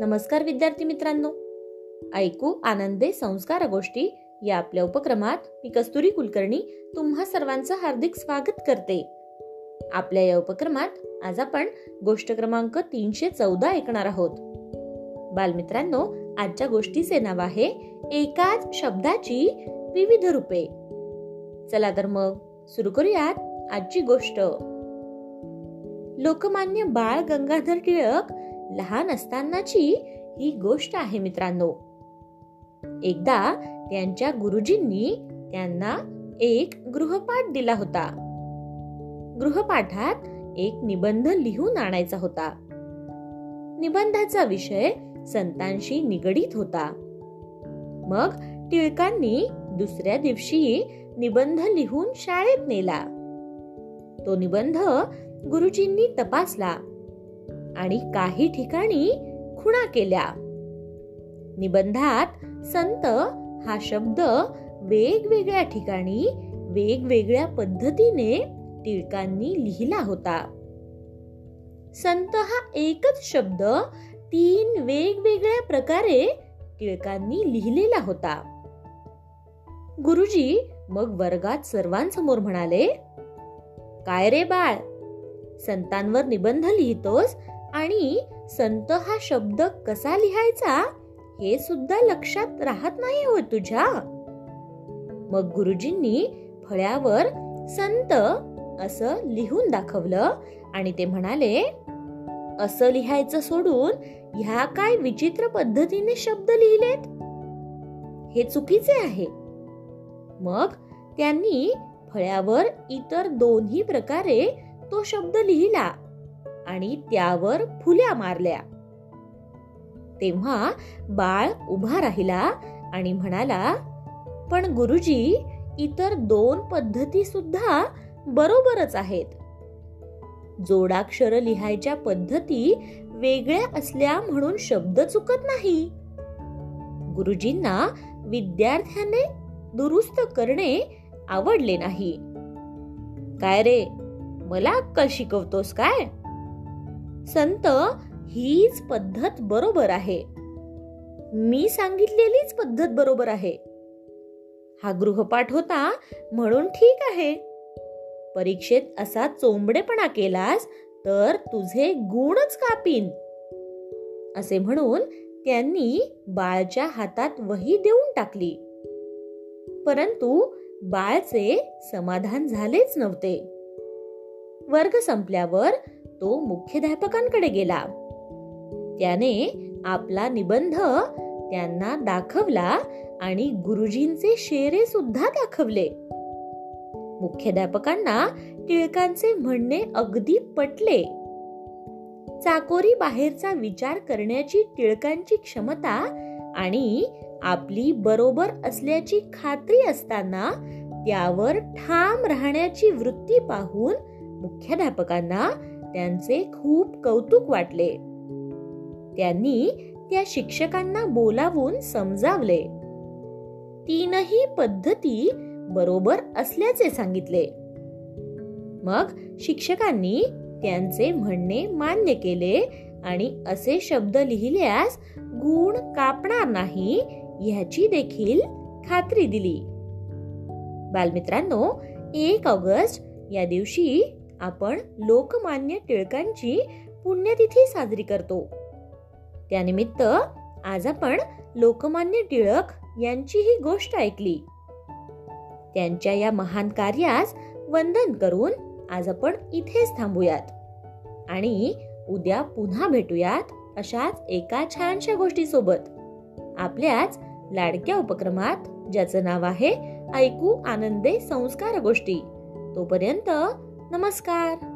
नमस्कार विद्यार्थी मित्रांनो. ऐकू आनंदे संस्कार गोष्टी या आपल्या उपक्रमात मी कस्तुरी कुलकर्णी तुम्हा सर्वांचं हार्दिक स्वागत करते. आपल्या या उपक्रमात आज आपण गोष्ट क्रमांक तीनशे चौदा ऐकणार आहोत. बालमित्रांनो आजच्या गोष्टीचे नाव आहे एकाच शब्दाची विविध रूपे. चला तर मग सुरू करूयात आजची गोष्ट. लोकमान्य बाळ गंगाधर टिळक लहान असतानाची ही गोष्ट आहे मित्रांनो. एकदा त्यांच्या गुरुजींनी त्यांना एक गृहपाठ दिला होता. गृहपाठात एक निबंध लिहून आणायचा होता. निबंधाचा विषय संतांशी निगडीत होता. मग टिळकांनी दुसऱ्या दिवशी निबंध लिहून शाळेत नेला. तो निबंध गुरुजींनी तपासला. आणि काही ठिकाणी खुणा केल्या. निबंधात संत हा शब्द वेगवेगळ्या ठिकाणी वेगवेगळ्या पद्धतीने टिळकांनी लिहिला होता. संत हा एकच शब्द तीन वेगवेगळ्या प्रकारे टिळकांनी लिहिलेला होता. गुरुजी मग वर्गात सर्वांसमोर म्हणाले काय रे बाळ? संतांवर निबंध लिहितोस? आणि संत हा शब्द कसा लिहायचा हे सुद्धा लक्षात राहत नाही हो तुझ्या. मग गुरुजींनी फळ्यावर संत असं लिहून दाखवलं आणि ते म्हणाले असं लिहायचं सोडून ह्या काय विचित्र पद्धतीने शब्द लिहिलेत? हे चुकीचे आहे. मग त्यांनी फळ्यावर इतर दोन्ही प्रकारे तो शब्द लिहिला. आणि त्यावर फुल्या मारल्या. तेव्हा बाळ उभा राहिला आणि म्हणाला पण गुरुजी इतर दोन पद्धती सुद्धा बरोबरच आहेत. जोडाक्षर लिहायच्या पद्धती वेगळ्या असल्या म्हणून शब्द चुकत नाही. गुरुजींना विद्यार्थ्याने दुरुस्त करणे आवडले नाही. काय रे मला अक्कल शिकवतोस काय? संत हीच पद्धत बरोबर आहे. मी सांगितलेलीच पद्धत बरोबर आहे. हा गृहपाठ होता म्हणून ठीक आहे. परीक्षेत असा चोंबडेपणा केलास तर तुझे गुणच कापीन. असे म्हणून त्यांनी बाळच्या हातात वही देऊन टाकली. परंतु बाळचे समाधान झालेच नव्हते. वर्ग संपल्यावर तो मुख्याध्यापकांकडे गेला. त्याने आपला निबंध त्यांना दाखवला आणि गुरुजींचे शेरे सुद्धा दाखवले. मुख्याध्यापकांना टिळकांचे म्हणणे अगदी पटले. चाकोरी बाहेरचा विचार करण्याची टिळकांची क्षमता आणि आपली बरोबर असल्याची खात्री असताना त्यावर ठाम राहण्याची वृत्ती पाहून मुख्याध्यापकांना त्यांचे खूप कौतुक वाटले. त्यांनी त्या शिक्षकांना बोलावून समजावले. तीनही पद्धती बरोबर असल्याचे सांगितले. मग शिक्षकांनी त्यांचे म्हणणे मान्य केले आणि असे शब्द लिहिल्यास गुण कापणार नाही ह्याची देखील खात्री दिली. बालमित्रांनो एक ऑगस्ट या दिवशी आपण लोकमान्य टिळकांची पुण्यतिथी साजरी करतो. त्यानिमित्त आज आपण लोकमान्य टिळक यांची ही गोष्ट ऐकली. त्यांच्या या महान कार्यास वंदन करून आज आपण इथेच थांबूयात. आणि उद्या पुन्हा भेटूयात अशाच एका छानशा गोष्टीसोबत. आपल्याच लाडक्या उपक्रमात ज्याचं नाव आहे ऐकू आनंदे संस्कार गोष्टी. तोपर्यंत नमस्कार.